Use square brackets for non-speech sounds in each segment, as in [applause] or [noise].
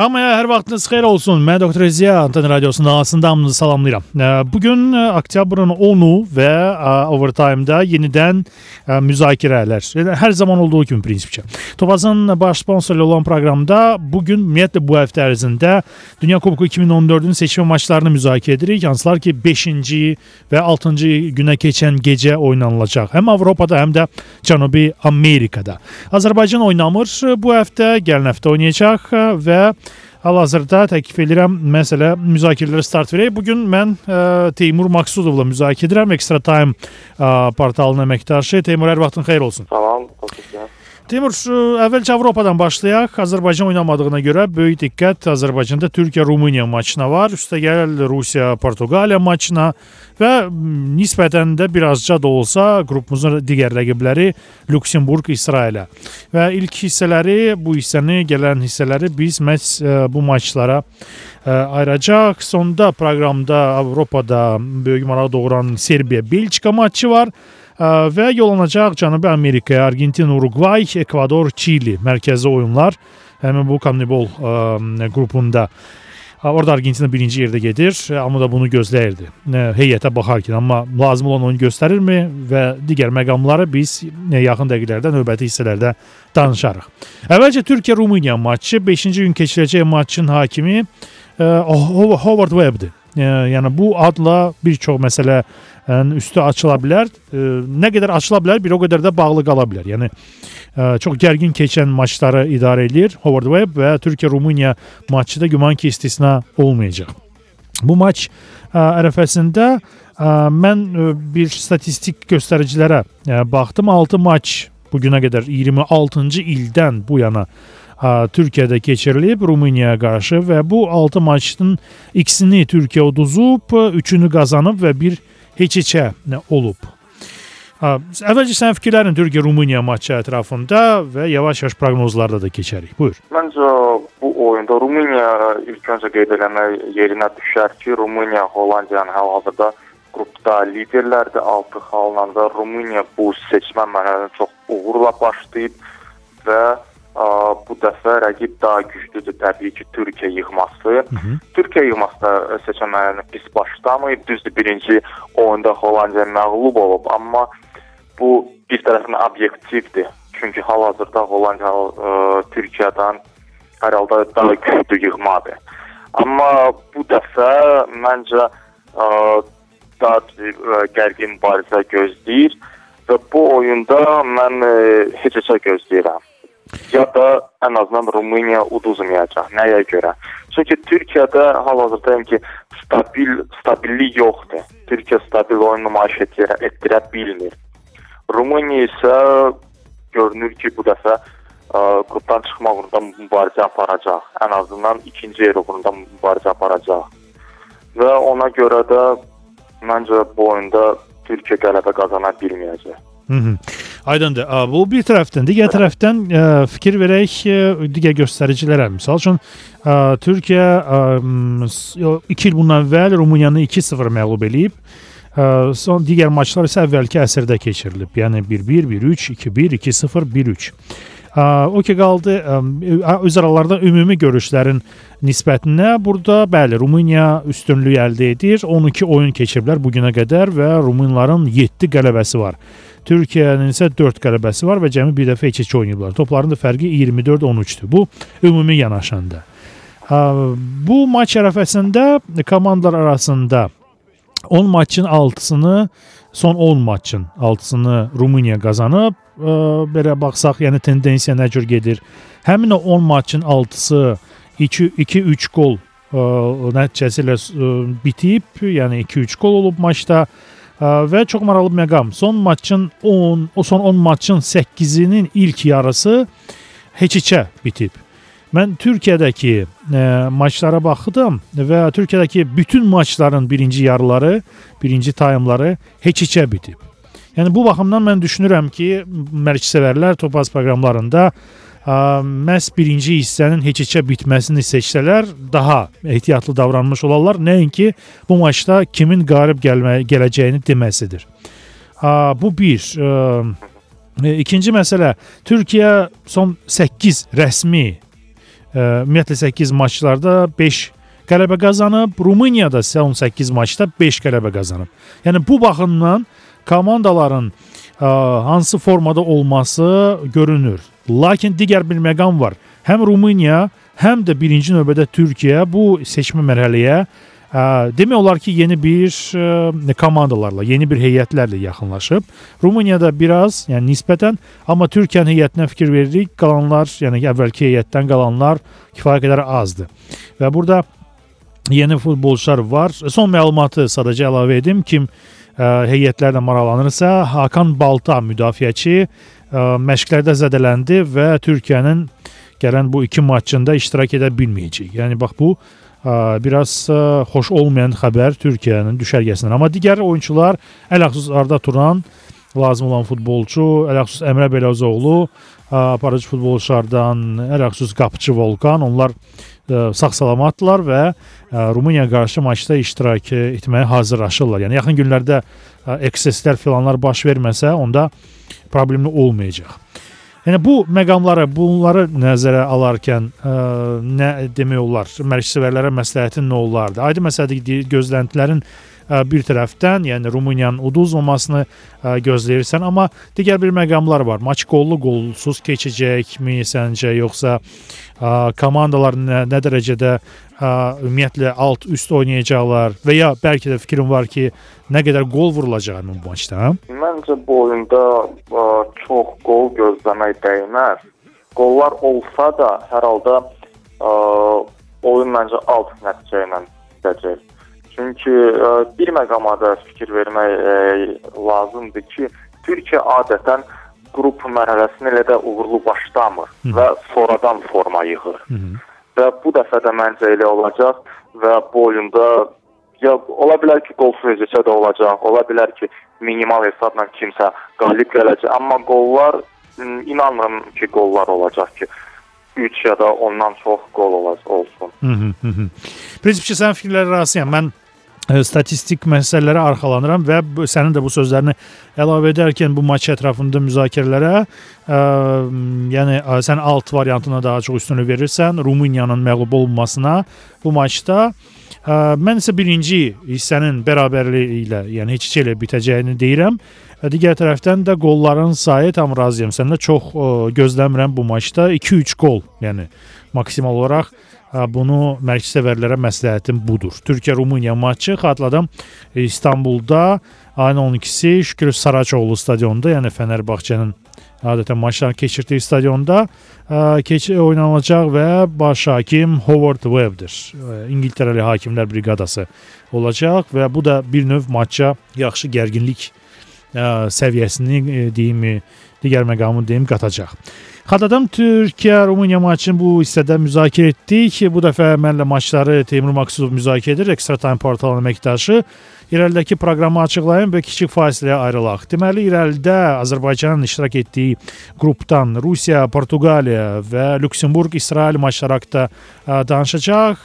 Hamıya hər vaxtınız xeyir olsun. Mən Doktor Ziya Anten Radiosunun ağasında hamınızı salamlayıram. Bugün oktyabrın 10-u və Overtime-da yenidən müzakirələr. Hər zaman olduğu kimi prinsipcə. Topazın baş sponsoru olan proqramda bugün ümumiyyətlə bu həftə ərzində Dünya Kuboku 2014-ün seçmə maçlarını müzakirə edirik. Hansılar ki 5-ci və 6-cı günə keçən gecə oynanılacaq. Həm Avropada, həm də Cənubi Amerikada. Azərbaycan oynamır bu həftə, gələn həftə oynayacaq və Hal-hazırda təklif edirəm məsələ müzakirələrə start verək. Bu gün mən ə, e, Teymur Maksudovla müzakirə edirəm. Extra Time ə, e, portalının əməkdaşı. Teymur, hər vaxtın xeyir olsun. Salam, təşəkkür Teymur, əvvəlcə Avropadan başlayaq. Azərbaycan oynamadığına görə böyük diqqət Azərbaycanda Türkiyə-Rumıniya maçına var. Üstəgəl Rusiya-Portuqaliya maçına və nisbətən də birazca da olsa qrupumuzun digər rəqibləri Lüksemburq, İsrailə. Və ilk hissələri, bu hissəni, gələn hissələri biz məhz e, bu maçlara e, ayıracaq. Sonda proqramda Avropada böyük maraq doğuran Serbiya-Belçika maçı var və yollanacaq Cənubi Amerikaya, Argentina, Uruqvay, Ekvador, Çili mərkəzi oyunlar həmin bu Conmebol qrupunda. Orada Argentina birinci yerdə gedir, amma da bunu gözləyirdi. Heyətə baxarkən, amma lazım olan oyunu göstərirmi və digər məqamları biz yaxın dəqiqələrdə, növbəti hissələrdə danışarıq. Əvvəlcə Türkiyə-Rumıniya maçı 5-ci gün keçiriləcək maçın hakimi Howard Webbdir. Yəni bu adla bir çox məsələ üstü açıla bilər. Nə qədər açıla bilər, bir o qədər də bağlı qala bilər. Yəni çox gərgin keçən maçları idarə edir Howard Webb və Türkiyə-Rumıniya maçı da güman ki, istisna olmayacaq. Bu maç ərəfəsində mən bir statistik göstəricilərə baxdım. 6 maç bu günə qədər 26-cı ildən bu yana Türkiyədə keçirilib Rumuniyaya qarşı və bu 6 maçın ikisini Türkiyə uduzub, 3-ünü qazanıb və bir heç-heçə olub. Əvvəlcə sənin fikirlərin Türkiyə-Rumıniya maçı ətrafında və yavaş-yavaş proqnozlarda da keçərik. Buyur. Məncə bu oyunda Rumıniya ilk öncə qeyd eləmək yerinə düşər ki, Rumıniya Hollandiyanın hal-hazırda qrupda liderlərdir. 6 xalla da Rumıniya bu seçmə mərhələsini çox uğurla başlayıb və bu dəfə rəqib daha güclüdür təbii ki, Türkiyə yığması. Hı -hı. Türkiyə yığması da seçimlərini pis başlamayıb. Düzdür, birinci oyunda Hollandiya məğlub olub, amma bu bir tərəfindən obyektivdir. Çünki hal-hazırda Hollandiya ə, Türkiyədən hər halda daha güclü yığmadır. Amma bu dəfə məncə ə, daha ə, gərgin mübarizə gözləyir və bu oyunda mən ə, heç-heçə gözləyirəm ya da ən azından Rumıniya uduzmayacaq. Nəyə görə? Çünki Türkiyədə hal-hazırda ki stabil stabillik yoxdur. Türkiyə stabil oyun nümayiş etdirə, etdirə bilmir. Rumıniya isə görünür ki, bu dəfə ə, qrupdan çıxmaq uğrunda mübarizə aparacaq. Ən azından ikinci yer uğrunda mübarizə aparacaq. Və ona görə də məncə bu oyunda Türkiyə qələbə qazana bilməyəcək. Hı -hı. Aydındır. Bu bir tərəfdən, digər tərəfdən e, fikir verək e, digər göstəricilərə. Məsəl üçün ə, Türkiyə 2 il bundan əvvəl Rumıniyanı 2-0 məğlub eləyib. Son digər maçlar isə əvvəlki əsrdə keçirilib. Yəni 1-1, 1-3, 2-1, 2-0, 1-3. O ki qaldı öz aralarında ümumi görüşlərin nisbətinə burada bəli Rumıniya üstünlük əldə edir. 12 oyun keçiriblər bu günə qədər və Rumunların 7 qələbəsi var. Türkiyənin isə 4 qələbəsi var və cəmi bir dəfə 2-2 oynayıblar. Topların da fərqi 24-13-dür. Bu ümumi yanaşanda. Bu maç ərəfəsində komandalar arasında 10 maçın 6-sını son 10 maçın 6-sını Rumıniya qazanıb. Belə baxsaq, yəni tendensiya nə cür gedir? Həmin o 10 maçın 6-sı 2-3 qol nəticəsi ilə bitib, yəni 2-3 qol olub maçda və çox maraqlı məqam. Son maçın 10, o son 10 maçın 8-inin ilk yarısı heç-heçə bitib. Mən Türkiyədəki ə, e, maçlara baxdım və Türkiyədəki bütün maçların birinci yarıları, birinci taymları heç-heçə bitib. Yəni bu baxımdan mən düşünürəm ki, mərkəzsevərlər Topaz proqramlarında məhz birinci hissənin heç-heçə bitməsini seçsələr daha ehtiyatlı davranmış olarlar. Nəinki bu maçda kimin qalib gəlmə gələcəyini deməsidir. Bu bir. E, ikinci məsələ Türkiyə son 8 rəsmi ümumiyyətlə 8 maçlarda 5 qələbə qazanıb, Rumıniya da son 8 maçda 5 qələbə qazanıb. Yəni bu baxımdan komandaların ə, hansı formada olması görünür. Lakin digər bir məqam var. Həm Rumıniya, həm də birinci növbədə Türkiyə bu seçmə mərhələyə ə, demək olar ki, yeni bir ə, komandalarla, yeni bir heyətlərlə yaxınlaşıb. Rumuniyada biraz, yəni nisbətən, amma Türkiyənin heyətinə fikir veririk, qalanlar, yəni əvvəlki heyətdən qalanlar kifayət qədər azdır. Və burada yeni futbolçular var. Son məlumatı sadəcə əlavə edim kim ə, heyətlərlə maraqlanırsa, Hakan Balta müdafiəçi məşqlərdə zədələndi və Türkiyənin gələn bu iki maçında iştirak edə bilməyəcək. Yəni bax bu ə, biraz ə, xoş olmayan xəbər Türkiyənin düşərgəsindən. Amma digər oyunçular ələxüsus Arda Turan lazım olan futbolçu, ələxüsus Əmrə Beləzoğlu, aparıcı futbolçulardan ələxüsus qapıcı Volkan, onlar sağ-salamatdılar və Rumıniya qarşı maçda iştirak etməyə hazırlaşırlar. Yəni yaxın günlərdə ekseslər filanlar baş verməsə, onda problemli olmayacaq. Yəni bu məqamları, bunları nəzərə alarkən ə, nə demək olar? Məşqçilərə məsləhətin nə olardı? Aydın məsələdir gözləntilərin bir tərəfdən, yəni Rumıniyanın uduzmamasını gözləyirsən, amma digər bir məqamlar var. Maç qollu, qolsuz keçəcəkmi səncə, yoxsa komandalar nə, nə dərəcədə ümumiyyətlə alt üst oynayacaqlar və ya bəlkə də fikrim var ki, nə qədər qol vurulacaq bu maçda? Məncə bu oyunda ə, çox qol gözləmək dəyməz. Qollar olsa da hər halda ə, oyun məncə alt nəticə ilə bitəcək. Çünki ə, bir məqama da fikir vermək ə, lazımdır ki, Türkiyə adətən qrup mərhələsini elə də uğurlu başlamır Hı. və sonradan forma yığır. Hı. Və bu dəfə də məncə elə olacaq və bu oyunda ya ola bilər ki, qolsuz necə də olacaq, ola bilər ki, minimal hesabla kimsə qalib gələcək, amma qollar inanmıram ki, qollar olacaq ki, 3 ya da ondan çox qol olacaq olsun. Hı -hı. Prinsipçi sən fikirlərə razıyam. Mən statistik məsələlərə arxalanıram və sənin də bu sözlərini əlavə edərkən bu maç ətrafında müzakirələrə, ə, yəni ə, sən alt variantına daha çox üstünlük verirsən, Rumıniyanın məğlub olunmasına bu maçda. Ə, mən isə birinci hissənin bərabərliyi ilə, yəni heç ilə bitəcəyini deyirəm. Digər tərəfdən də qolların sayı tam razıyam. Səndə çox ə, gözləmirəm bu maçda 2-3 qol, yəni maksimal olaraq bunu mərkəzsevərlərə məsləhətim budur. Türkiyə-Rumıniya maçı xatırladım İstanbulda ayın 12-si Şükür Saraçoğlu stadionunda, yəni Fənərbağçənin adətən maçlarını keçirdiyi stadionda keç oynanacaq və baş hakim Howard Webb'dir. İngiltərəli hakimlər briqadası olacaq və bu da bir növ maça yaxşı gərginlik səviyyəsini deyim, digər məqamı deyim qatacaq. Xatırladım Türkiyə Rumıniya maçını bu hissədə müzakirə etdik. Bu dəfə mənlə maçları Teymur Maksudov müzakirə edir, Extra Time portalının əməkdaşı. İrəlidəki proqramı açıqlayım və kiçik fasiləyə ayrılaq. Deməli, irəlidə Azərbaycanın iştirak etdiyi qrupdan Rusiya, Portuqaliya və Lüksemburq, İsrail maçları haqqında danışacaq.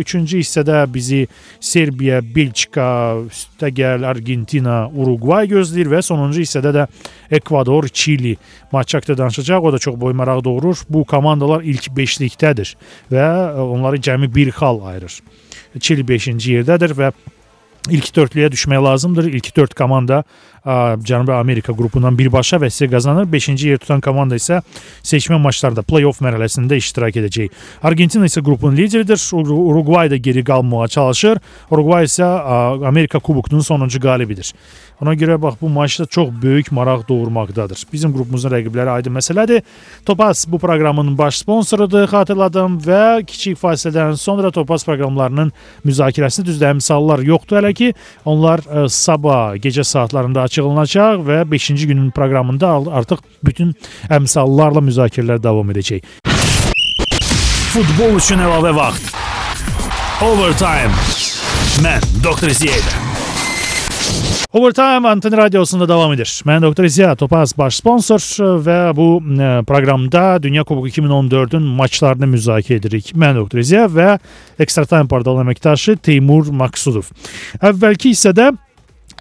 Üçüncü hissədə bizi Serbiya, Belçika, üstəgəl Argentina, Uruqvay gözləyir və sonuncu hissədə də Ekvador, Çili maçı haqqında danışacaq. O da çox boy maraq doğurur. Bu komandalar ilk 5-likdədir və onları cəmi bir xal ayırır. Çili 5-ci yerdədir və İlk dörtlüyə düşmək lazımdır. İlk dörd komanda Cənubi Amerika qrupundan birbaşa və sizə qazanır. 5-ci yer tutan komanda isə seçmə maçlarda play-off mərhələsində iştirak edəcək. Argentina isə qrupun lideridir. Uruqvay da geri qalmağa çalışır. Uruqvay isə Amerika kubokunun sonuncu qalibidir. Ona görə bax bu maçda çox böyük maraq doğurmaqdadır. Bizim qrupumuzun rəqibləri aydın məsələdir. Topaz bu proqramın baş sponsorudur, xatırladım və kiçik fasilədən sonra Topaz proqramlarının müzakirəsini düzdür, misallar yoxdur hələ ki. Onlar ə, sabah gecə saatlarında açıqlanacaq və 5-ci günün proqramında artıq bütün əmsallarla müzakirələr davam edəcək. Futbol üçün əlavə vaxt. Overtime. Mən Doktor Ziyədə. Overtime Antena Radiosu'nda devam edir. Mən Doktor İziya Topaz baş sponsor və bu e, proqramda Dünya Kuboku 2014-ün maçlarını müzakirə edirik. Mən Doktor İziya və Extra Time portalının əməkdaşı Teymur Maksudov. Əvvəlki hissədə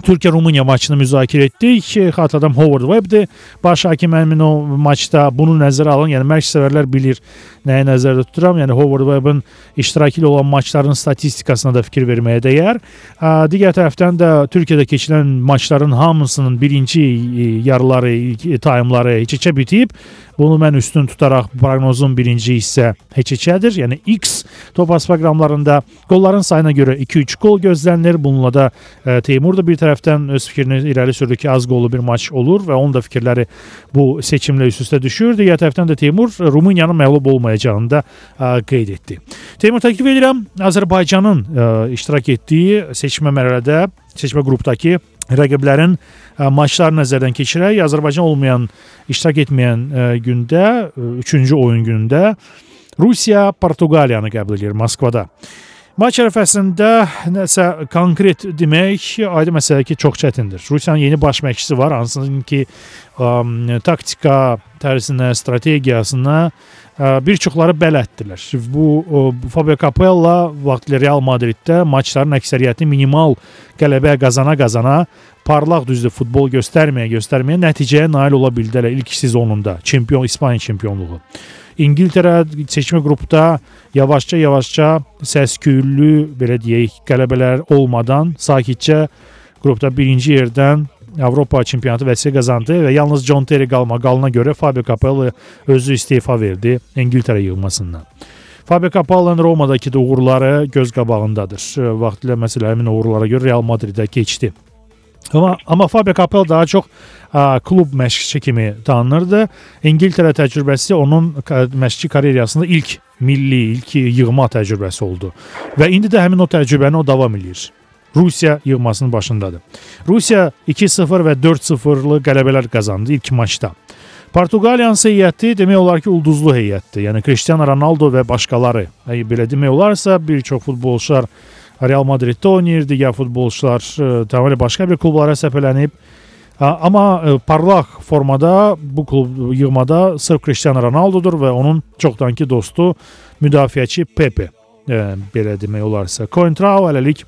Türkiyə-Rumıniya maçını müzakirə etdik. Xatırladım Howard Webbdir. Baş hakim həmin o maçda bunu nəzərə alın. Yəni məşq sevərlər bilir nəyi nəzərdə tuturam. Yəni Howard Webbin iştirakı ilə olan maçların statistikasına da fikir verməyə dəyər. Digər tərəfdən də Türkiyədə keçirilən maçların hamısının birinci e, yarıları, taymları heç-heçə bitib. Bunu mən üstün tutaraq proqnozum birinci hissə heç-heçədir. Yəni X Topaz proqramlarında qolların sayına görə 2-3 qol gözlənilir. Bununla da e, Teymur da bir tərəfdən öz fikrini irəli sürdü ki, az qollu bir maç olur və onun da fikirləri bu seçimlə üst-üstə düşür. Digər tərəfdən də Teymur Rumıniyanın məğlub olmayacağını da e, qeyd etdi. Teymur təklif edirəm Azərbaycanın e, iştirak etdiyi seçmə mərhələdə, seçmə qrupdakı rəqiblərin ə, e, maçlarını nəzərdən keçirək. Azərbaycan olmayan, iştirak etməyən ə, e, gündə, 3-cü e, oyun günündə Rusiya Portuqaliyanı qəbul edir Moskvada. Maç ərəfəsində nəsə konkret demək aydın məsələ ki, çox çətindir. Rusiyanın yeni baş məşqçisi var, hansının ki, ə, taktika tərzinə, strategiyasına bir çoxları bələddirlər. Bu Fabio Capello vaxtilə Real Madriddə maçların əksəriyyətini minimal qələbə qazana-qazana parlaq düzdür futbol göstərməyə, göstərməyə nəticəyə nail ola bildilər ilk sezonunda. Çempion İspaniya çempionluğu. İngiltərə seçmə qrupda yavaşca-yavaşca səs-küylü belə deyək, qələbələr olmadan sakitcə qrupda birinci yerdən Avropa çempionatı vəsiqə qazandı və yalnız John Terry qalma qalına görə Fabio Capello özü istefa verdi İngiltərə yığmasından. Fabio Capello'nun Romadakı da uğurları göz qabağındadır. Vaxtilə məsələ həmin uğurlara görə Real Madridə keçdi. Amma amma Fabio Capello daha çox ə, klub məşqçi kimi tanınırdı. İngiltərə təcrübəsi onun məşqçi karyerasında ilk milli, ilk yığma təcrübəsi oldu. Və indi də həmin o təcrübəni o davam eləyir. Rusiya yığmasının başındadır. Rusiya 2-0 və 4-0-lı qələbələr qazandı ilk maçda. Portuqaliyanın heyəti demək olar ki, ulduzlu heyətdir. Yəni Cristiano Ronaldo və başqaları. Belə demək olarsa, bir çox futbolçular Real Madriddə oynayır, digər futbolçular e, tamamilə başqa bir klublara səpələnib. Amma e, parlaq formada bu klub yığmada sırf Cristiano Ronaldodur və onun çoxdankı dostu müdafiəçi Pepe. E, belə demək olarsa, Coentrao hələlik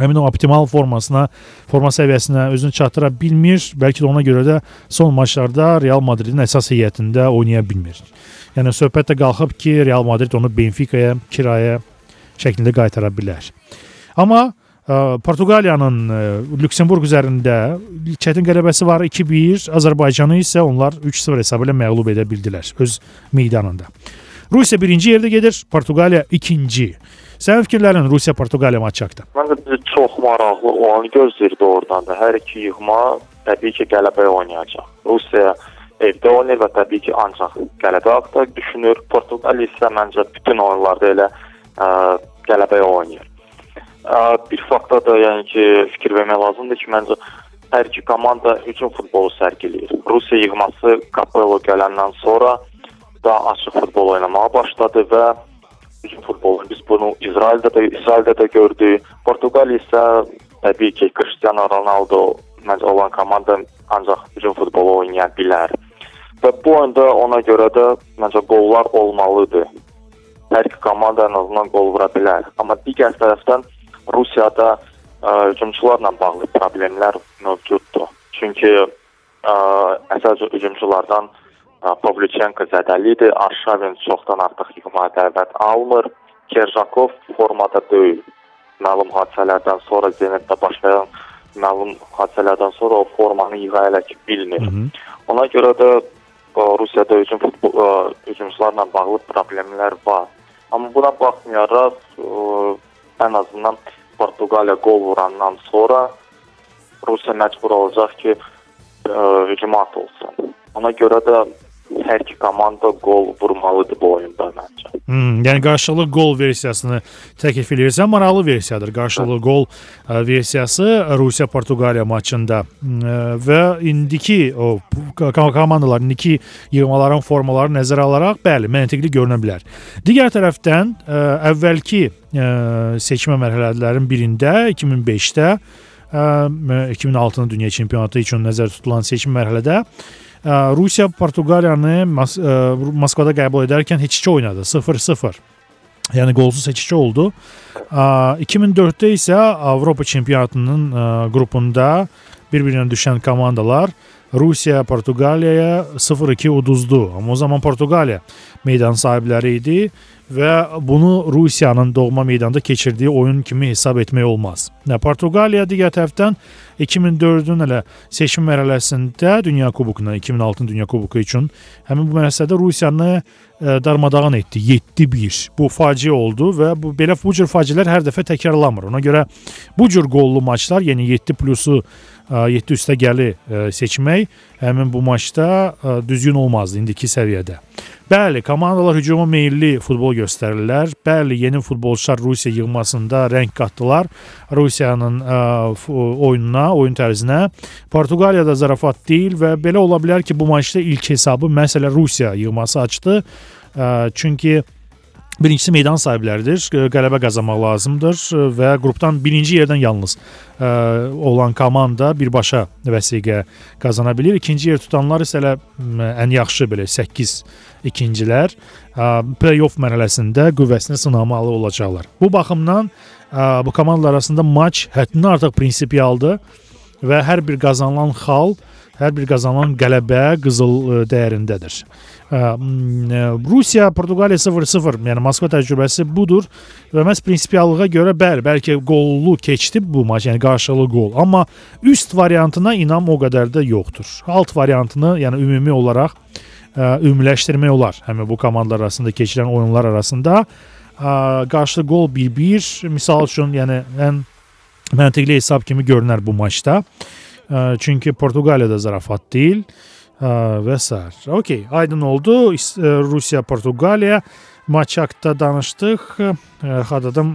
həmin o optimal formasına, forma səviyyəsinə özünü çatdıra bilmir. Bəlkə də ona görə də son maçlarda Real Madridin əsas heyətində oynaya bilmir. Yəni söhbət də qalxıb ki, Real Madrid onu Benfica-ya kirayə şəklində qaytara bilər. Amma ə, Portuqaliyanın ə, Lüksemburq üzərində çətin qələbəsi var 2-1, Azərbaycanı isə onlar 3-0 hesabı ilə məğlub edə bildilər öz meydanında. Rusiya birinci yerdə gedir, Portuqaliya ikinci. Sənin fikirlərin Rusiya-Portuqaliya maçı haqqında? Məncə bizi çox maraqlı olanı gözləyirdi oradan da. Hər iki yığma təbii ki, qələbəyə oynayacaq. Rusiya evdə oynayır və təbii ki, ancaq qələbə haqqında düşünür. Portuqaliya isə məncə bütün oyunlarda elə ə, qələbəyə oynayır. Bir faktda da yəni ki, fikir vermək lazımdır ki, məncə hər iki komanda hücum futbolu sərgiləyir. Rusiya yığması Capello gələndən sonra daha açıq futbol oynamağa başladı və hücum futbolu. Biz bunu İsraildə də İsraildə də gördük. Portuqaliya isə təbii ki, Cristiano Ronaldo məncə olan komanda ancaq hücum futbolu oynaya bilər. Və bu oyunda ona görə də məncə qollar olmalıdır. Hər iki komanda ən azından qol vura bilər. Amma digər tərəfdən Rusiyada ə, hücumçularla bağlı problemlər mövcuddur. Çünki ə, əsas hücumçulardan Pavlyuchenko zədəlidir. Arşavin çoxdan artıq yığmağa dəvət almır. Kerjakov formada deyil. Məlum hadisələrdən sonra Zenitdə baş verən məlum hadisələrdən sonra o formanı yığa elə ki bilmir. Hı -hı. Ona görə də Rusiyada hücum futbol hücumçularla bağlı problemlər var. Amma buna baxmayaraq ən azından Portuqaliya qol vurandan sonra Rusiya məcbur olacaq ki, hücuma atılsın. Ona görə də hər iki komanda qol vurmalıdır bu oyunda məncə. Hmm, yəni qarşılıqlı qol versiyasını təklif edirsən, maraqlı versiyadır. Qarşılıqlı qol ə, versiyası Rusiya Portuqaliya maçında ə, və indiki o komandaların indiki yığmaların formaları nəzərə alaraq bəli, məntiqli görünə bilər. Digər tərəfdən ə, əvvəlki seçmə mərhələlərin birində 2005-də 2006-nın dünya çempionatı üçün nəzərdə tutulan seçim mərhələdə Rusiya Portuqaliyanı Mas Moskvada qəbul edərkən heç iki oynadı. 0-0. Yəni qolsuz seçici oldu. 2004-də isə Avropa çempionatının qrupunda bir-birinə düşən komandalar Rusiya Portuqaliyaya 0-2 uduzdu. Amma o zaman Portuqaliya meydan sahibləri idi və bunu Rusiyanın doğma meydanda keçirdiyi oyun kimi hesab etmək olmaz. Nə Portuqaliya digər tərəfdən 2004-ün elə seçim mərhələsində Dünya Kubokuna, 2006-nın Dünya Kuboku üçün həmin bu mərhələdə Rusiyanı ə, e, darmadağın etdi. 7-1. Bu faciə oldu və bu belə bu cür faciələr hər dəfə təkrarlanmır. Ona görə bu cür qollu maçlar, yəni 7 plusu 7 üstəgəli seçmək həmin bu maçda düzgün olmazdı indiki səviyyədə. Bəli, komandalar hücuma meylli futbol göstərirlər. Bəli, yeni futbolçular Rusiya yığmasında rəng qatdılar. Rusiyanın ə, oyununa, oyun tərzinə. Portuqaliyada zarafat deyil və belə ola bilər ki, bu maçda ilk hesabı məsələ Rusiya yığması açdı. Ə, çünki Birincisi meydan sahibləridir. Qələbə qazanmaq lazımdır və qrupdan birinci yerdən yalnız ə, olan komanda birbaşa vəsiqə qazana bilir. İkinci yer tutanlar isə elə ən yaxşı belə 8 ikincilər play-off mərhələsində qüvvəsini sınamalı olacaqlar. Bu baxımdan ə, bu komandalar arasında maç həddindən artıq prinsipialdır və hər bir qazanılan xal, hər bir qazanılan qələbə qızıl dəyərindədir. Rusiya Portuqaliya 0-0, yəni Moskva təcrübəsi budur və məhz prinsipiallığa görə bəli, bəlkə qollu keçdi bu maç, yəni qarşılıqlı qol, amma üst variantına inam o qədər də yoxdur. Alt variantını, yəni ümumi olaraq ümumiləşdirmək olar. Həmin bu komandalar arasında keçirilən oyunlar arasında qarşılıqlı qol 1-1 misal üçün, yəni ən məntiqli hesab kimi görünər bu maçda. Çünki Portuqaliyada zarafat deyil və s. Okey, aydın oldu. Rusiya, Portuqaliya maç haqqında danışdıq. Xatırladım,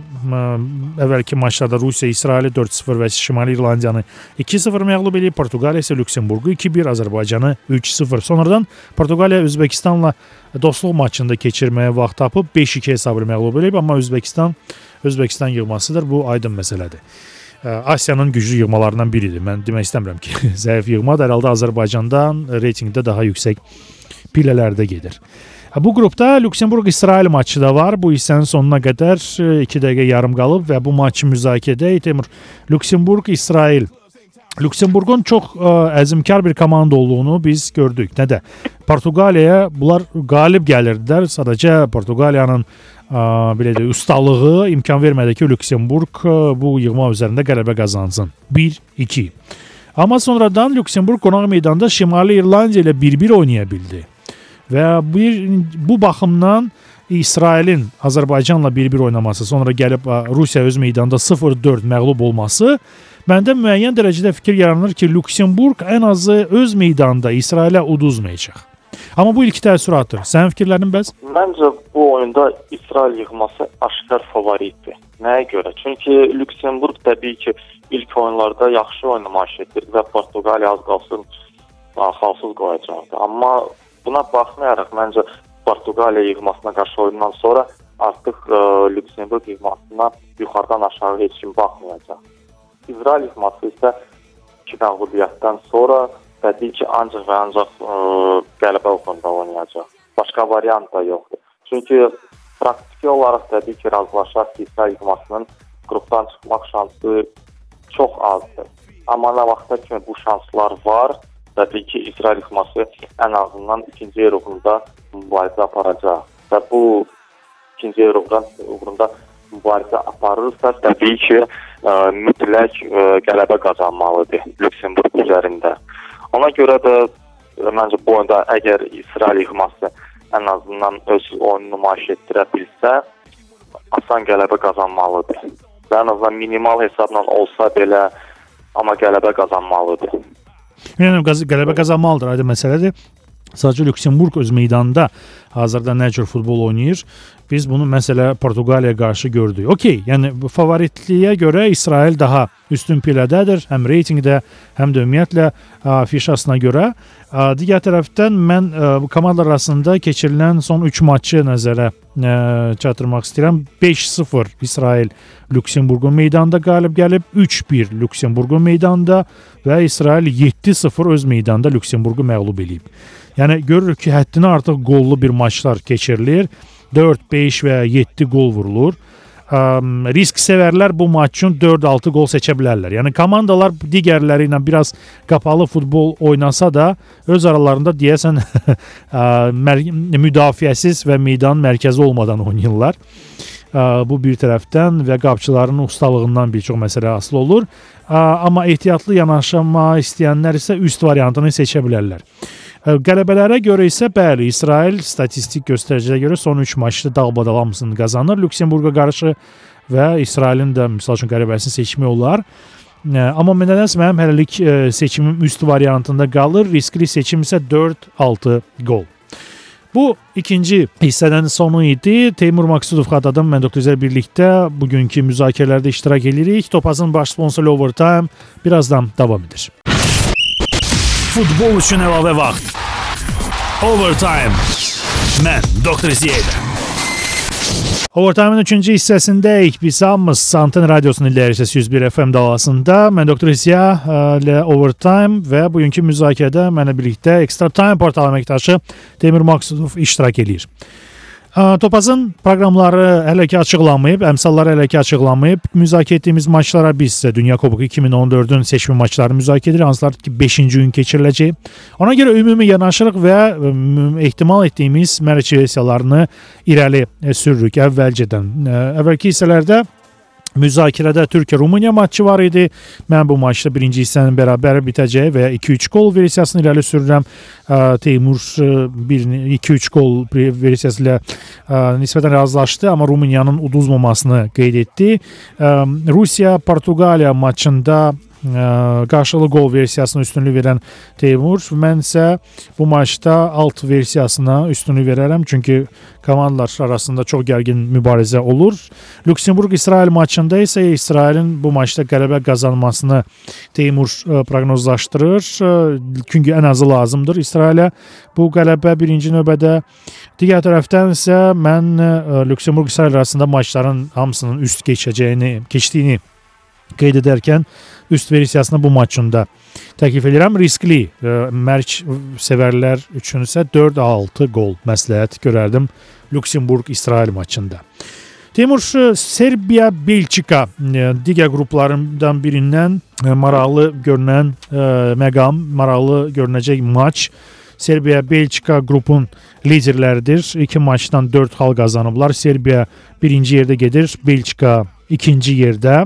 əvvəlki maçlarda Rusiya İsraili 4-0 və Şimali İrlandiyanı 2-0 məğlub edib, Portuqaliya isə Lüksemburqu 2-1, Azərbaycanı 3-0. Sonradan Portuqaliya Özbəkistanla dostluq maçında keçirməyə vaxt tapıb 5-2 hesabı məğlub edib, amma Özbəkistan Özbəkistan yığmasıdır. Bu aydın məsələdir. Asiyanın güclü yığmalarından biridir. Mən demək istəmirəm ki, [laughs] zəif yığmadır. Hər halda Azərbaycandan reytinqdə daha yüksək pillələrdə gedir. Bu qrupda Lüksemburq İsrail maçı da var. Bu hissənin sonuna qədər 2 dəqiqə yarım qalıb və bu maçı müzakirədə Temur Lüksemburq İsrail Lüksemburqun çox ə, əzmkar bir komanda olduğunu biz gördük. Nədə? Portuqaliyaya bunlar qalib gəlirdilər. Sadəcə Portuqaliyanın belə deyək, ustalığı imkan vermədi ki, Lüksemburq bu yığma üzərində qələbə qazansın. 1-2. Amma sonradan Lüksemburq qonaq meydanda Şimali İrlandiya ilə 1-1 oynaya bildi. Və bir bu baxımdan İsrailin Azərbaycanla 1-1 oynaması, sonra gəlib Rusiya öz meydanda 0-4 məğlub olması məndə müəyyən dərəcədə fikir yaranır ki, Lüksemburq ən azı öz meydanda İsrailə uduzmayacaq. Amma bu ilk təəssüratdır. Sənin fikirlərin bəs? Məncə bu oyunda İsrail yığması aşkar favoritdir. Nəyə görə? Çünki Lüksemburq təbii ki, ilk oyunlarda yaxşı oyun nümayiş etdirdi və Portuqaliya az qalsın xalsız qoyacaqdı. Amma buna baxmayaraq məncə Portuqaliya yığmasına qarşı oyundan sonra artıq ə, Lüksemburq yığmasına yuxarıdan aşağı heç kim baxmayacaq. İsrail yığması isə iki məğlubiyyətdən sonra təbii ki, ancaq və ancaq ə, qələbə uğrunda oynayacaq. Başqa variant da yoxdur. Çünki praktiki olaraq təbii ki, razılaşaq ki, İsrail yığmasının qrupdan çıxmaq şansı çox azdır. Amma nə vaxta kimi bu şanslar var, təbii ki, İsrail yığması ən azından ikinci yer uğrunda mübarizə aparacaq. Və bu ikinci yer uğrunda mübarizə aparırsa, təbii ki, ə, mütləq ə, qələbə qazanmalıdır Lüksemburq üzərində. Ona görə də e, məncə bu oyunda əgər İsrail yığması ən azından öz oyununu nümayiş etdirə bilsə, asan qələbə qazanmalıdır. Və ən azından minimal hesabla olsa belə amma qələbə qazanmalıdır. Yəni qələbə qazanmalıdır, aydın məsələdir. Sadəcə Lüksemburq öz meydanında hazırda nə cür futbol oynayır? Biz bunu məsələ Portuqaliyaya qarşı gördük. Okey, yəni favoritliyə görə İsrail daha üstün pillədədir, həm reytinqdə, həm də ümumiyyətlə fişasına görə. Digər tərəfdən mən bu komandalar arasında keçirilən son 3 maçı nəzərə çatdırmaq istəyirəm. 5-0 İsrail Lüksemburqun meydanda qalib gəlib, 3-1 Lüksemburqun meydanda və İsrail 7-0 öz meydanda Lüksemburqu məğlub eləyib. Yəni görürük ki, həddindən artıq qollu bir maçlar keçirilir 4, 5 və 7 qol vurulur. Ə, risk sevərlər bu maç üçün 4-6 qol seçə bilərlər. Yəni komandalar digərləri ilə biraz qapalı futbol oynasa da öz aralarında deyəsən [laughs] müdafiəsiz və meydan mərkəzi olmadan oynayırlar. Ə, bu bir tərəfdən və qapçıların ustalığından bir çox məsələ asılı olur. Ə, amma ehtiyatlı yanaşma istəyənlər isə üst variantını seçə bilərlər. Qələbələrə görə isə bəli, İsrail statistik göstəricilərə görə son 3 maçda dağ-badal hamısını qazanır Lüksemburqa qarşı və İsrailin də məsəl üçün qələbəsini seçmək olar. Amma nədənsə mənim hələlik seçimim üst variantında qalır. Riskli seçim isə 4-6 qol. Bu ikinci hissədən sonu idi. Teymur Maksudov xatadan mən Doktor birlikdə bugünkü müzakirələrdə iştirak edirik. Topazın baş sponsoru Overtime birazdan davam edir. Futbol üçün əlavə vaxt. Overtime. Mən Doktor Ziyədə. Overtime-ın 3-cü hissəsindəyik. Biz hamımız Santen Radiosunun ilərisi 101 FM dalasında. Mən Doktor Ziya ilə Overtime və bugünkü müzakirədə mənlə birlikdə Extra Time portalı əməkdaşı Temir Maksudov iştirak eləyir. Topazın proqramları hələ ki açıqlanmayıb, əmsalları hələ ki açıqlanmayıb. Müzakirə etdiyimiz maçlara biz isə Dünya Kuboku 2014-ün seçmi maçlarını müzakirə edirik, hansılar ki 5-ci gün keçiriləcək. Ona görə ümumi yanaşırıq və ehtimal etdiyimiz mərc versiyalarını irəli sürürük əvvəlcədən. Əvvəlki hissələrdə Müzakirədə Türkiyə-Rumıniya matçı var idi. Mən bu maçda birinci hissənin bərabər bitəcəyi və 2-3 gol versiyasını irəli sürürəm. Teymur 2-3 gol versiyası ilə nisbətən razılaşdı, amma Rumıniyanın uduzmamasını qeyd etdi. Rusiya-Portuqaliya maçında qarşılıqlı qol versiyasına üstünlük verən Teymur, mən isə bu maçda alt versiyasına üstünlük verərəm, çünki komandalar arasında çox gərgin mübarizə olur. Lüksemburq-İsrail maçında isə İsrailin bu maçda qələbə qazanmasını Teymur proqnozlaşdırır. Çünki ən azı lazımdır İsrailə bu qələbə birinci növbədə. Digər tərəfdən isə mən Lüksemburq-İsrail arasında maçların hamısının üst keçəcəyini, keçdiyini qeyd edərkən üst versiyasını bu maçında təklif edirəm. Riskli e, mərc sevərlər üçün isə 4-6 qol məsləhət görərdim Lüksemburq-İsrail maçında. Teymur Serbiya Belçika e, digər qruplarından birindən e, maraqlı görünən məqam, maraqlı görünəcək maç. Serbiya Belçika qrupun liderləridir. 2 maçdan 4 xal qazanıblar. Serbiya birinci yerdə gedir, Belçika ikinci yerdə.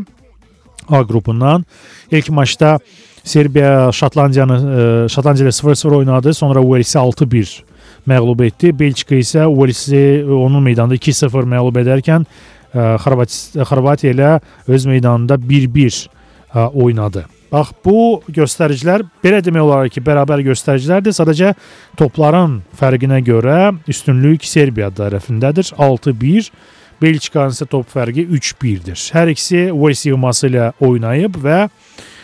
A qrupundan. İlk maçda Serbiya Şotlandiyanı e, Şotlandiya ilə 0-0 oynadı. Sonra Walesi 6-1 məğlub etdi. Belçika isə Walesi onun meydanında 2-0 məğlub edərkən e, Xorvatiya ilə öz meydanında 1-1 e, oynadı. Bax bu göstəricilər belə demək olar ki, bərabər göstəricilərdir. Sadəcə topların fərqinə görə üstünlük Serbiya tərəfindədir. 6-1 Belçikanın isə top fərqi 3-1-dir. Hər ikisi Wales yığması ilə oynayıb və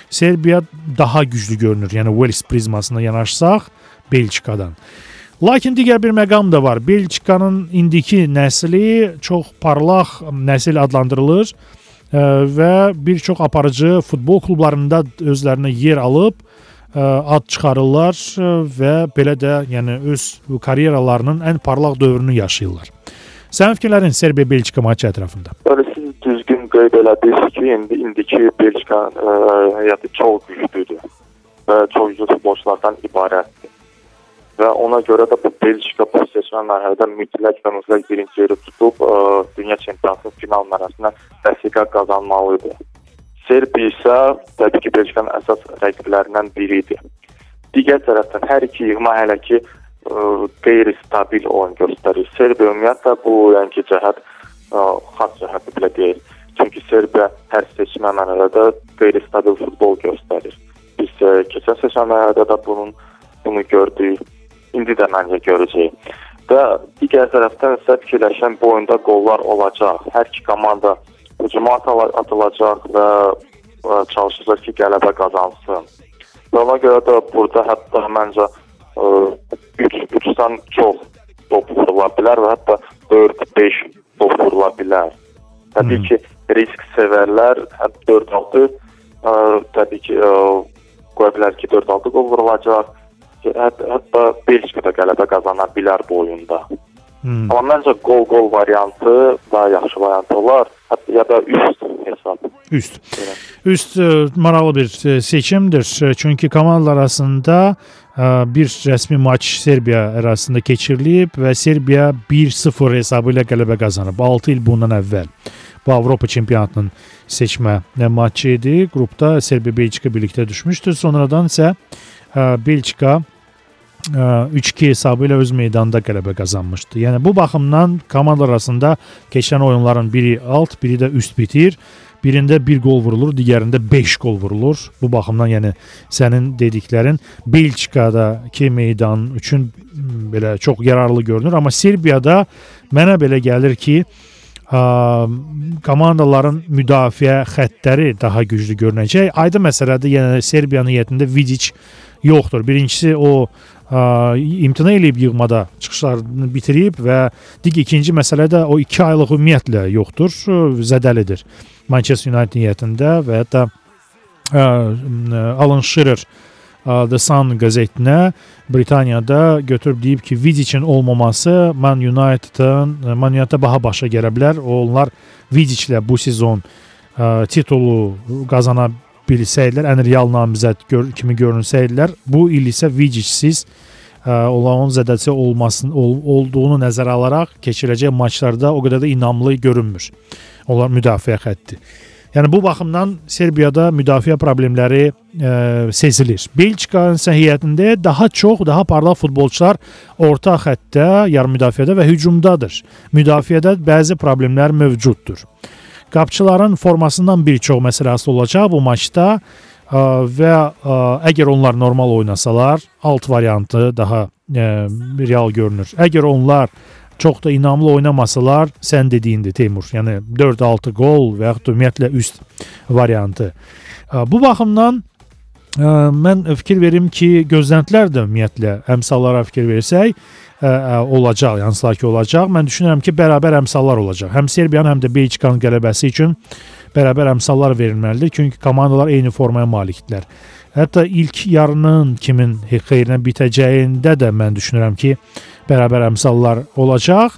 Serbiya daha güclü görünür. Yəni Wales prizmasına yanaşsaq Belçikadan. Lakin digər bir məqam da var. Belçikanın indiki nəsli çox parlaq nəsil adlandırılır e, və bir çox aparıcı futbol klublarında özlərinə yer alıb e, ad çıxarırlar e, və belə də yəni öz karyeralarının ən parlaq dövrünü yaşayırlar. Sənin fikirlərin Serbiya Belçika maçı ətrafında? Bəli, siz düzgün qeyd elədiniz ki, indi indiki Belçika e, heyəti çox güclüdür və çox güclü futbolçulardan ibarətdir. Və ona görə də bu Belçika bu seçmə mərhələdə mütləq və mütləq birinci yeri tutub ə, e, dünya çempionatının final mərhələsinə dəstək qazanmalıdır. Serbiya isə təbii ki, Belçikanın əsas rəqiblərindən biridir. Digər tərəfdən hər iki yığma hələ ki qeyri-stabil oyun göstərir. Serbiya ümumiyyətlə bu yəni cəhət xas cəhəti belə deyil. Çünki Serbiya hər seçmə mərhələdə qeyri-stabil futbol göstərir. Biz keçən seçmə mərhələdə də bunun bunu gördük. İndi də məncə görəcəyik. Və digər tərəfdən isə fikirləşən bu oyunda qollar olacaq. Hər iki komanda hücuma atılacaq və çalışacaq ki, qələbə qazansın. Və ona görə də burada hətta məncə 3-3-dən çox top vurula bilər və hətta 4-5 top vurula bilər. Təbii ki, risk sevərlər həm 4-6 təbii ki, qoya bilər ki, 4-6 qol vurulacaq. Hətta, hətta Belçika da qələbə qazana bilər bu oyunda. Hmm. Amma məncə qol-qol variantı daha yaxşı variant olar. Hətta ya da üst hesab. Üst. Evet. Üst e, maraqlı bir e, seçimdir. Çünki komandalar arasında e, bir rəsmi maç Serbiya arasında keçirilib və Serbiya 1-0 hesabı ilə qələbə qazanıb 6 il bundan əvvəl. Bu Avropa çempionatının seçmə maçı idi. Qrupda Serbiya Belçika birlikdə düşmüşdü. Sonradan isə Belçika 3-2 hesabı ilə öz meydanında qələbə qazanmışdı. Yəni bu baxımdan komandalar arasında keçən oyunların biri alt, biri də üst bitir. Birində 1 qol vurulur, digərində 5 qol vurulur. Bu baxımdan yəni sənin dediklərin Belçikadakı meydan üçün belə çox yararlı görünür, amma Serbiyada mənə belə gəlir ki, ə, komandaların müdafiə xəttləri daha güclü görünəcək. Aydın məsələdir, yəni Serbiyanın heyətində Vidic yoxdur. Birincisi o imtina eləyib yığmada çıxışlarını bitirib və dig ikinci məsələ də o 2 aylıq ümumiyyətlə yoxdur, zədəlidir. Manchester United heyətində və hətta Alan Shearer The Sun qəzetinə Britaniyada götürüb deyib ki, Vidicin olmaması Man United-ın Man United baha başa gələ bilər. Onlar Vidiclə bu sezon ə, titulu qazana bilsəydilər, ən real namizəd gör, kimi görünsəydilər, bu il isə Vidicsiz olan zədəsi olmasın ol, olduğunu nəzərə alaraq keçiriləcək maçlarda o qədər də inamlı görünmür. Onlar müdafiə xətti. Yəni bu baxımdan Serbiyada müdafiə problemləri e, sezilir. Belçikanın səhiyyətində daha çox, daha parlaq futbolçular orta xəttdə, yarım müdafiədə və hücumdadır. Müdafiədə bəzi problemlər mövcuddur. Qapçıların formasından bir çox məsələsi olacaq bu maçda və əgər onlar normal oynasalar, alt variantı daha real görünür. Əgər onlar çox da inamlı oynamasalar, sən dediyindir Teymur. Yəni 4-6 qol və yaxud ümumiyyətlə üst variantı. Bu baxımdan mən fikir verim ki, gözləntilər də ümumiyyətlə əmsallara fikir versək olacaq, yansılar ki olacaq. Mən düşünürəm ki, bərabər əmsallar olacaq. Həm Serbiyanın, həm də Belçikanın qələbəsi üçün bərabər əmsallar verilməlidir. Çünki komandalar eyni formaya malikdirlər. Hətta ilk yarının kimin xeyrinə bitəcəyində də mən düşünürəm ki, bərabər əmsallar olacaq.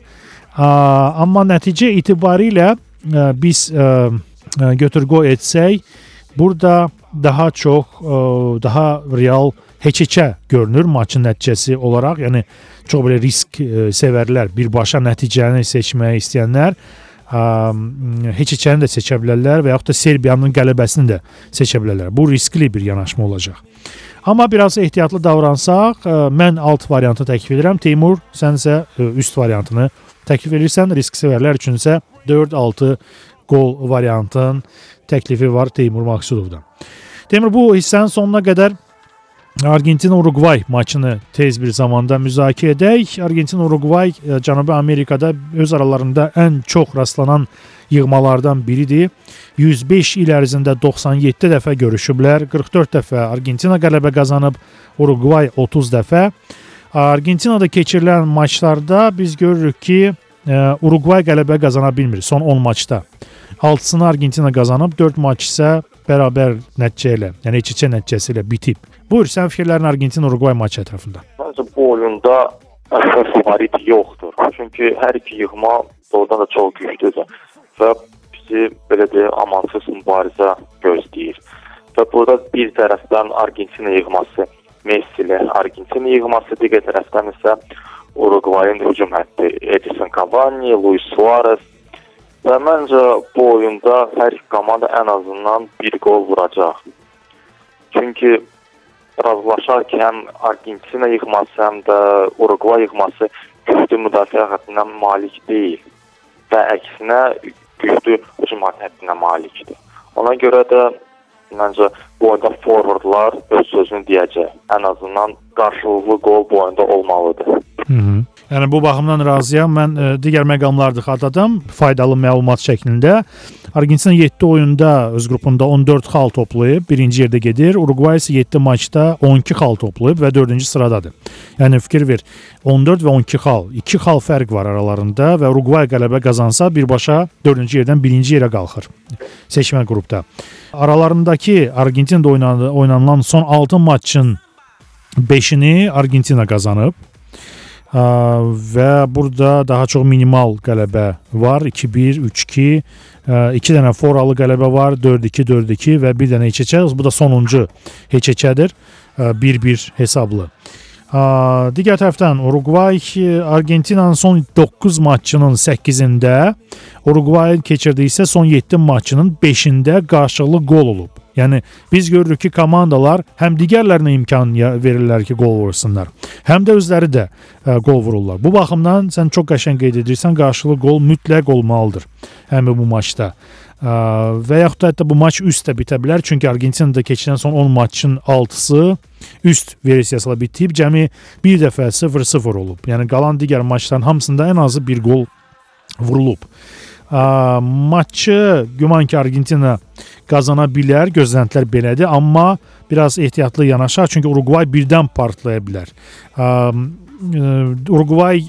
Amma nəticə itibarilə biz götür-qoy etsək, burada daha çox daha real heç-heçə görünür maçın nəticəsi olaraq. Yəni çox belə risk sevərlər, birbaşa nəticəni seçməyi istəyənlər heç-heçəni də seçə bilərlər və yaxud da Serbiyanın qələbəsini də seçə bilərlər. Bu riskli bir yanaşma olacaq. Amma biraz ehtiyatlı davransaq, ə, e, mən alt variantı təklif edirəm. Teymur, sən isə ə, e, üst variantını təklif edirsən. Risk sevərlər üçün isə 4-6 qol variantın təklifi var Teymur Maksudovdan. Teymur bu hissənin sonuna qədər Argentina-Uruqvay maçını tez bir zamanda müzakirə edək. Argentina-Uruqvay e, Cənubi Amerikada öz aralarında ən çox rastlanan yığmalardan biridir. 105 il ərzində 97 dəfə görüşüblər. 44 dəfə Argentina qələbə qazanıb, Uruqvay 30 dəfə. Argentinada keçirilən maçlarda biz görürük ki, e, Uruqvay qələbə qazana bilmir son 10 maçda. 6-sını Argentina qazanıb, 4 maç isə bərabər nəticə ilə, yəni iç-içə nəticəsi ilə bitib. Buyur, sən fikirlərin Argentina-Uruqvay maçı ətrafında. Məncə bu oyunda əsas favorit yoxdur. Çünki hər iki yığma doğrudan da çox güclüdür və bizi belə deyək amansız mübarizə gözləyir. Və burada bir tərəfdən Argentina yığması Messi ilə Argentina yığması, digər tərəfdən isə Uruqvayın hücum hətti Edison Cavani, Luis Suarez və məncə bu oyunda hər komanda ən azından bir qol vuracaq. Çünki razılaşar ki, həm Argentina yığması, həm də Uruqvay yığması güclü müdafiə xəttindən malik deyil və əksinə güclü hücum hədinə malikdir. Ona görə də məncə bu oyunda forvardlar öz sözünü deyəcək. Ən azından qarşılıqlı qol bu oyunda olmalıdır. Hı -hı. Yəni bu baxımdan razıyam. Mən ə, e, digər məqamları da xatırladım. Faydalı məlumat şəklində. Argentina 7 oyunda öz qrupunda 14 xal toplayıb, birinci yerdə gedir. Uruqvay isə 7 maçda 12 xal toplayıb və 4-cü sıradadır. Yəni fikir ver, 14 və 12 xal, 2 xal fərq var aralarında və Uruqvay qələbə qazansa birbaşa 4-cü yerdən 1-ci yerə qalxır seçmə qrupda. Aralarındakı Argentinada oynanılan son 6 maçın 5-ini Argentina qazanıb və burada daha çox minimal qələbə var. 2-1, 3-2, 2 dənə foralı qələbə var, 4-2, 4-2 və bir dənə heçəçə. Bu da sonuncu heçəçədir. 1-1 hesablı. Digər tərəfdən Uruqvay Argentinanın son 9 maçının 8-də, Uruqvayın keçirdiyi isə son 7 maçının 5-də qarşılıqlı qol olub. Yəni biz görürük ki, komandalar həm digərlərinə imkan verirlər ki, qol vursunlar, həm də özləri də ə, qol vururlar. Bu baxımdan sən çox qəşəng qeyd edirsən, qarşılıqlı qol mütləq olmalıdır həmin bu maçda. Ə, və yaxud da hətta bu maç üst də bitə bilər, çünki Argentinada keçirilən son 10 maçın 6-sı üst versiyasıyla bitib, cəmi bir dəfə 0-0 olub. Yəni qalan digər maçların hamısında ən azı bir qol vurulub. Ə, maçı güman ki Argentina qazana bilər, gözləntilər belədir, amma biraz ehtiyatlı yanaşaq çünki Uruqvay birdən partlaya bilər. Ə, Uruqvay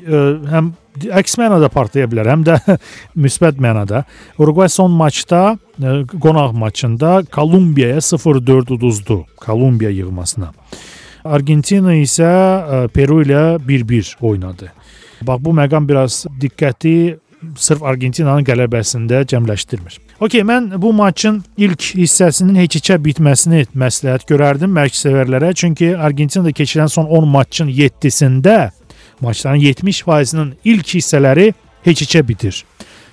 həm əks mənada partlaya bilər, həm də [laughs] müsbət mənada. Uruqvay son maçda qonaq maçında Kolumbiyaya 0-4 uduzdu. Kolumbiya yığmasına. Argentina isə Peru ilə 1-1 oynadı. Bax bu məqam biraz diqqəti sırf Argentinanın qələbəsində cəmləşdirmir. OK, mən bu maçın ilk hissəsinin heç-heçə bitməsini məsləhət görərdim mərkəzsevərlərə, çünki Argentinada keçirilən son 10 maçın 7-sində maçların 70%-nin ilk hissələri heç-heçə bitir.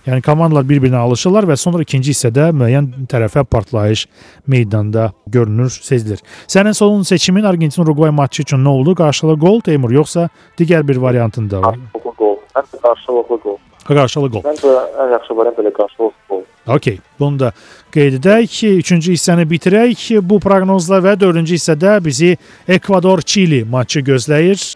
Yəni komandalar bir-birinə alışırlar və sonra ikinci hissədə müəyyən tərəfə partlayış meydanda görünür, sezilir. Sənin son seçimin Argentin-Uruqvay matçı üçün nə oldu? Qarşılıqlı qol Teymur, yoxsa digər bir variantında var? Qarşılıqlı qol. Hətta qarşılıqlı qol. Qarşılıqlı qol. Məncə ən yaxşı variant belə qarşılıqlı qol. OK, bunu da qeyd edək. Üçüncü hissəni bitirək bu proqnozla və dördüncü hissədə bizi Ekvador-Çili matçı gözləyir.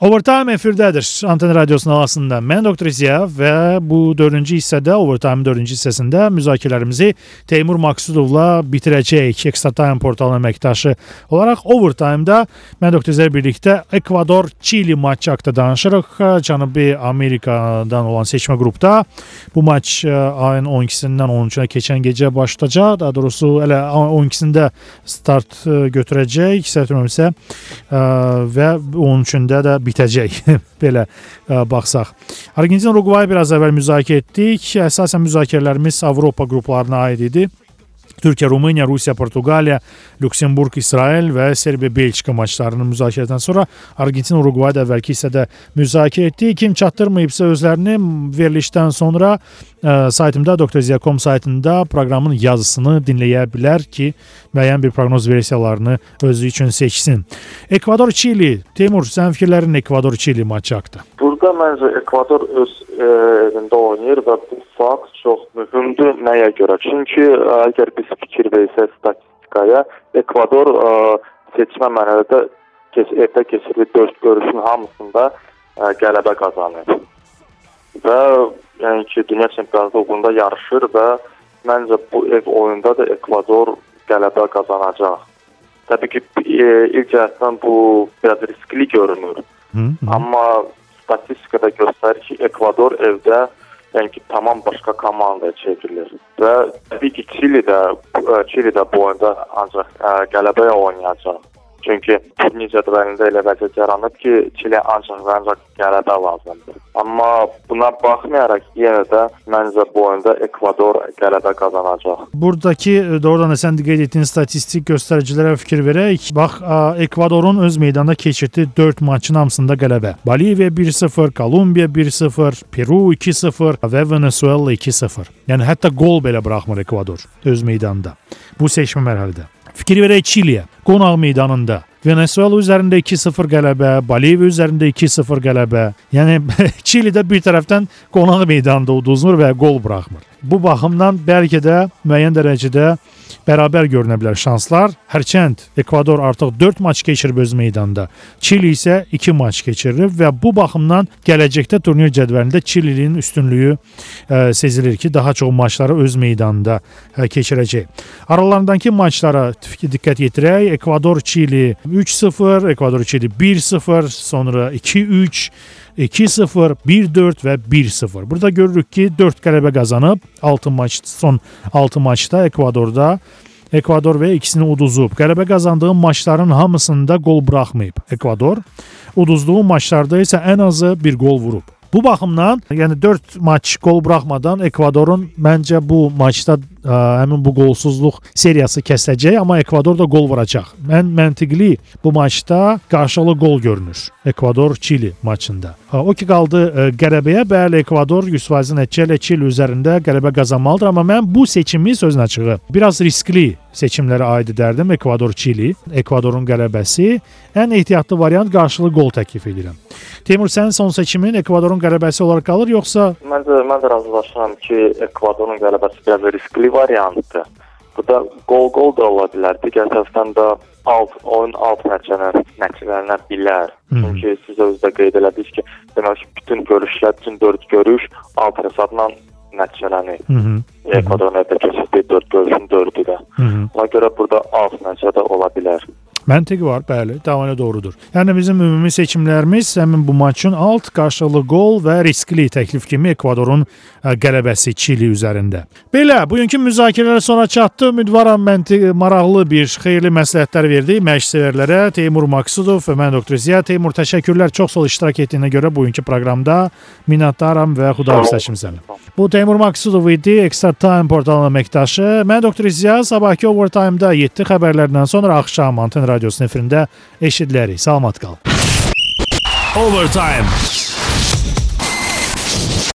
Overtime efirdədir. Anten Radiosunun havasında. Mən Doktor Ziya və bu 4-cü hissədə, Overtime 4-cü hissəsində müzakirələrimizi Teymur Maksudovla bitirəcəyik. Extra Time portalının əməkdaşı olaraq Overtime-da mən Doktor Ziya birlikdə Ekvador-Çili matçı haqqında danışırıq. Cənubi Amerikadan olan seçmə qrupda bu maç ayın 12-sindən 13-ə keçən gecə başlayacaq. Daha doğrusu elə 12-sində start götürəcək, səhv etmirəmsə və 13-də də bitəcək. [laughs] Belə ə, baxsaq. Argentina Uruqvayı biraz əvvəl müzakirə etdik. Əsasən müzakirələrimiz Avropa qruplarına aid idi. Türkiyə, Rumıniya, Rusiya, Portuqaliya, Lüksemburq, İsrail və Serbiya, Belçika maçlarının müzakirədən sonra Argentina, Uruqvay da əvvəlki hissədə müzakirə etdi. Kim çatdırmayıbsa özlərini verilişdən sonra ə, saytımda doktorziya.com saytında proqramın yazısını dinləyə bilər ki, müəyyən bir proqnoz versiyalarını özü üçün seçsin. Ekvador Çili. Teymur, sənin fikirlərin Ekvador Çili matçı haqqında? Burada məncə Ekvador öz e, evində oynayır və bu fakt çox mühümdür nəyə görə? Çünki ə, əgər biz fikir versək statistikaya, Ekvador ə, seçmə mərhələdə keç evdə keçirdiyi 4 görüşün hamısında ə, qələbə qazanır. Və yəni ki, dünya çempionatında yarışır və məncə bu ev oyunda da Ekvador qələbə qazanacaq. Təbii ki, e, ilk cəhətdən bu biraz riskli görünür. Hı -hı. Amma statistikada göstərir ki, Ekvador evdə yəni ki, tamam başqa komandaya çevrilir. Və təbii ki, Çili də Çili də bu oyunda ancaq ə, qələbəyə oynayacaq. Çünki turnir cədvəlində elə vəziyyət yaranıb ki, Çili ancaq və ancaq qələbə lazımdır. Amma buna baxmayaraq yenə də məncə bu oyunda Ekvador qələbə qazanacaq. Buradakı doğrudan da sən qeyd etdiyin statistik göstəricilərə fikir verək. Bax, Ekvadorun öz meydanda keçirdiyi 4 maçın hamısında qələbə. Boliviya 1-0, Kolumbiya 1-0, Peru 2-0 və Venezuela 2-0. Yəni hətta qol belə buraxmır Ekvador öz meydanda. Bu seçmə mərhələdə. Fikir verək Çiliyə, qonaq meydanında. Venezuela üzərində 2-0 qələbə, Boliviya üzərində 2-0 qələbə. Yəni [laughs] Çilidə bir tərəfdən qonaq meydanında uduzmur və qol buraxmır. Bu baxımdan bəlkə də müəyyən dərəcədə bərabər görünə bilər şanslar. Hərçənd Ekvador artıq 4 maç keçirib öz meydanda. Çili isə 2 maç keçirib və bu baxımdan gələcəkdə turnir cədvəlində Çilinin üstünlüyü ə, sezilir ki, daha çox maçları öz meydanında ə, keçirəcək. Aralarındakı maçlara diqqət yetirək. Ekvador Çili 3-0, Ekvador Çili 1-0, sonra 2-3 2-0, 1-4 və 1-0. Burada görürük ki, 4 qələbə qazanıb 6 maç son 6 maçda Ekvadorda Ekvador və ikisini uduzub. Qələbə qazandığı maçların hamısında qol buraxmayıb Ekvador. Uduzduğu maçlarda isə ən azı bir qol vurub. Bu baxımdan, yəni 4 maç qol buraxmadan Ekvadorun məncə bu maçda ə, həmin bu qolsuzluq seriyası kəsəcək, amma Ekvador da qol vuracaq. Mən məntiqli bu maçda qarşılıqlı qol görünür. Ekvador-Çili maçında. Ha, O ki qaldı ə, qələbəyə, bəli Ekvador 100% nəticə ilə Çili üzərində qələbə qazanmalıdır, amma mən bu seçimi sözün açığı biraz riskli seçimlərə aid edərdim Ekvador-Çili. Ekvadorun qələbəsi ən ehtiyatlı variant qarşılıqlı qol təklif edirəm. Teymur sənin son seçimin Ekvadorun qələbəsi olaraq qalır yoxsa Məncə mən də razılaşıram ki, Ekvadorun qələbəsi biraz riskli variantdır. Burada qol-qol da ola bilər. Digər tərəfdən də alt oyun alt nəticələr nəticələnə bilər. Hı. Çünki siz özdə qeyd elədiniz ki, demək bütün görüşlər, bütün 4 görüş alt hesabla nəticələnir. Ekvadorun evdə keçirdiyi 4 görüşün 4-ü də. Ona görə burada alt nəticə də ola bilər. Məntiqi var, bəli, tamamilə doğrudur. Yəni bizim ümumi seçimlərimiz həmin bu maçın alt qarşılıqlı qol və riskli təklif kimi Ekvadorun qələbəsi Çili üzərində. Belə, bugünkü müzakirələr sona çatdı. Ümidvaram məntiq maraqlı bir xeyirli məsləhətlər verdi məşqçilərə Teymur Maksudov və mən doktor Ziya Teymur təşəkkürlər çox sağ ol iştirak etdiyinə görə bugünkü proqramda minnətdaram və xudahafizləşim sənə. Bu Teymur Maksudov idi, Extra Time portalının əməkdaşı. Mən doktor Ziya sabahkı Overtime-da 7 xəbərlərdən sonra axşam Anten radiosunun efirində eşidilərik. Salamat qal. Overtime.